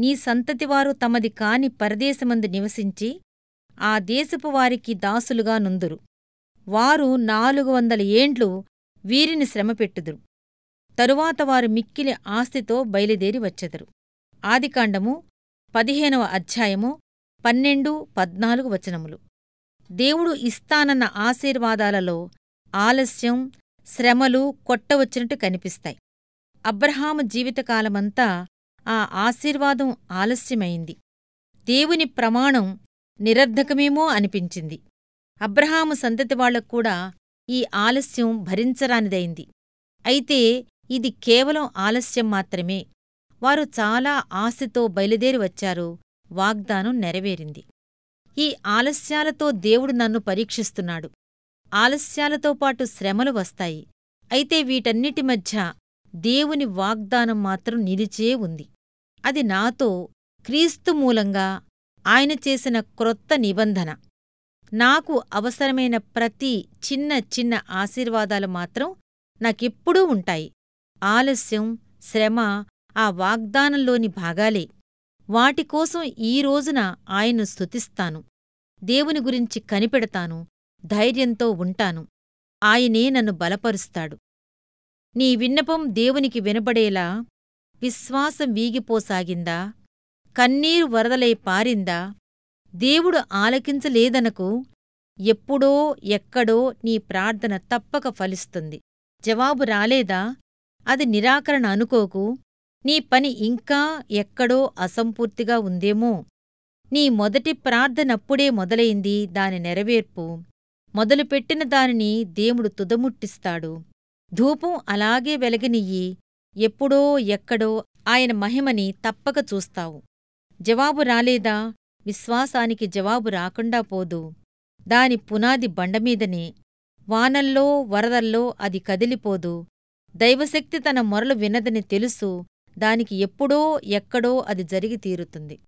నీ సంతతివారు తమది కాని పరదేశమందు నివసించి ఆ దేశపు వారికి దాసులుగా నుందురు. వారు నాలుగు వందల ఏండ్లు వీరిని శ్రమపెట్టుదురు. తరువాత వారు మిక్కిలి ఆస్తితో బయలుదేరి వచ్చెదరు. ఆదికాండము పదిహేనవ అధ్యాయము పన్నెండు పద్నాలుగు వచనములు. దేవుడు ఇస్తానన్న ఆశీర్వాదాలలో ఆలస్యం శ్రమలు కొట్టవచ్చినట్టు కనిపిస్తాయి. అబ్రహాము జీవితకాలమంతా ఆ ఆశీర్వాదం ఆలస్యమైంది. దేవుని ప్రమాణం నిరర్ధకమేమో అనిపించింది. అబ్రహాము సంతతివాళ్ళక్కూడా ఈ ఆలస్యం భరించరానిదైంది. అయితే ఇది కేవలం ఆలస్యం మాత్రమే. వారు చాలా ఆశతో బయలుదేరి వచ్చారు. వాగ్దానం నెరవేరింది. ఈ ఆలస్యాలతో దేవుడు నన్ను పరీక్షిస్తున్నాడు. ఆలస్యాలతో పాటు శ్రమలు వస్తాయి. అయితే వీటన్నిటి మధ్య దేవుని వాగ్దానం మాత్రం నిలిచే ఉంది. అది నాతో క్రీస్తు మూలంగా ఆయన చేసిన క్రొత్త నిబంధన. నాకు అవసరమైన ప్రతి చిన్న చిన్న ఆశీర్వాదాలు మాత్రం నాకెప్పుడూ ఉంటాయి. ఆలస్యం శ్రమ ఆ వాగ్దానంలోని భాగాలే. వాటికోసం ఈ రోజున ఆయన్ను స్తుతిస్తాను. దేవుని గురించి కనిపెడతాను ధైర్యంతో ఉంటాను. ఆయనే నన్ను బలపరుస్తాడు. నీ విన్నపం దేవునికి వినబడేలా విశ్వాసం వీగిపోసాగిందా? కన్నీరు వరదలై పారిందా? దేవుడు ఆలకించలేదనకు ఎప్పుడో ఎక్కడో నీ ప్రార్థన తప్పక ఫలిస్తుంది. జవాబు రాలేదా? అది నిరాకరణ అనుకోకు. నీ పని ఇంకా ఎక్కడో అసంపూర్తిగా ఉందేమో? నీ మొదటి ప్రార్థనప్పుడే మొదలైంది దాని నెరవేర్పు. మొదలుపెట్టిన దానిని దేవుడు తుదముట్టిస్తాడు. ధూపం అలాగే వెలగనియ్యి. ఎప్పుడో ఎక్కడో ఆయన మహిమని తప్పక చూస్తావు. జవాబు రాలేదా? విశ్వాసానికి జవాబు రాకుండా పోదు. దాని పునాది బండమీదనే వానల్లో వరదల్లో అది కదిలిపోదు. దైవశక్తి తన మొరలు వినదని తెలుసు. దానికి ఎప్పుడో ఎక్కడో అది జరిగి తీరుతుంది.